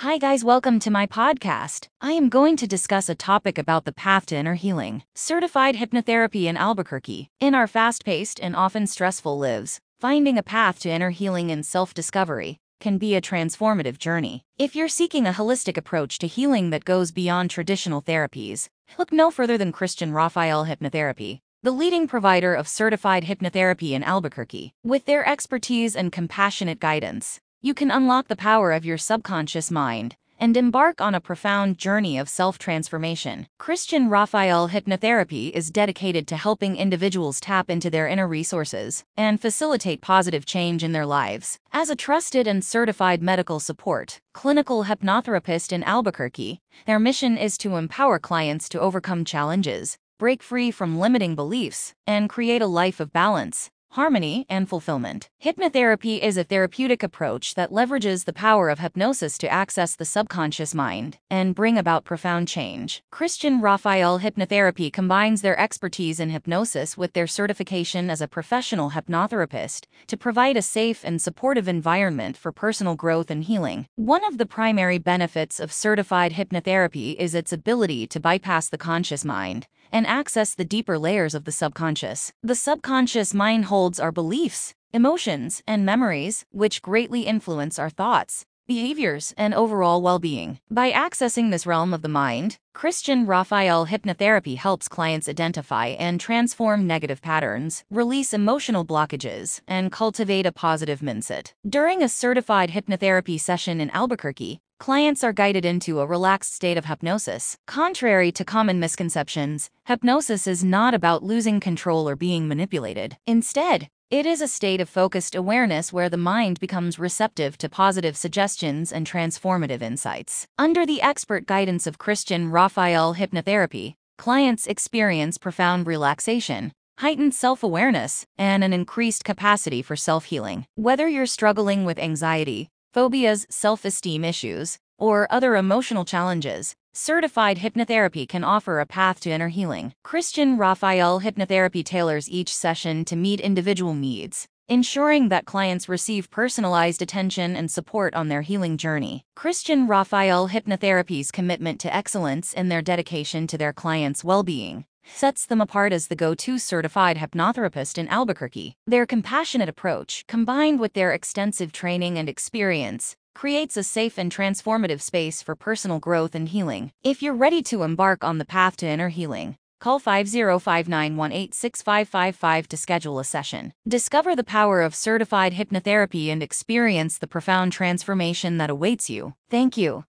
Hi, guys, welcome to my podcast. I am going to discuss a topic about the path to inner healing certified hypnotherapy in Albuquerque. In our fast paced and often stressful lives, finding a path to inner healing and self discovery can be a transformative journey. If you're seeking a holistic approach to healing that goes beyond traditional therapies, look no further than Christian Raphael Hypnotherapy the leading provider of certified hypnotherapy in Albuquerque. With their expertise and compassionate guidance, you can unlock the power of your subconscious mind and embark on a profound journey of self transformation. Christian Raphael Hypnotherapy is dedicated to helping individuals tap into their inner resources and facilitate positive change in their lives. As a trusted and certified medical support, clinical hypnotherapist in Albuquerque, their mission is to empower clients to overcome challenges, break free from limiting beliefs, and create a life of balance harmony, and fulfillment. Hypnotherapy is a therapeutic approach that leverages the power of hypnosis to access the subconscious mind and bring about profound change. Christian Raphael Hypnotherapy combines their expertise in hypnosis with their certification as a professional hypnotherapist to provide a safe and supportive environment for personal growth and healing. One of the primary benefits of certified hypnotherapy is its ability to bypass the conscious mind and access the deeper layers of the subconscious. The subconscious mind holds our beliefs, emotions, and memories, which greatly influence our thoughts, behaviors, and overall well being. By accessing this realm of the mind, Christian Raphael Hypnotherapy helps clients identify and transform negative patterns, release emotional blockages, and cultivate a positive mindset. During a certified hypnotherapy session in Albuquerque, clients are guided into a relaxed state of hypnosis. Contrary to common misconceptions, hypnosis is not about losing control or being manipulated. Instead, it is a state of focused awareness where the mind becomes receptive to positive suggestions and transformative insights. Under the expert guidance of Christian Raphael Hypnotherapy, clients experience profound relaxation, heightened self awareness, and an increased capacity for self healing. Whether you're struggling with anxiety, phobias, self esteem issues, or other emotional challenges, certified hypnotherapy can offer a path to inner healing. Christian Raphael Hypnotherapy tailors each session to meet individual needs, ensuring that clients receive personalized attention and support on their healing journey. Christian Raphael Hypnotherapy's commitment to excellence and their dedication to their clients' well being sets them apart as the go to certified hypnotherapist in Albuquerque. Their compassionate approach, combined with their extensive training and experience, creates a safe and transformative space for personal growth and healing. If you're ready to embark on the path to inner healing, Call 505-918-6555 to schedule a session. Discover the power of certified hypnotherapy and experience the profound transformation that awaits you. Thank you.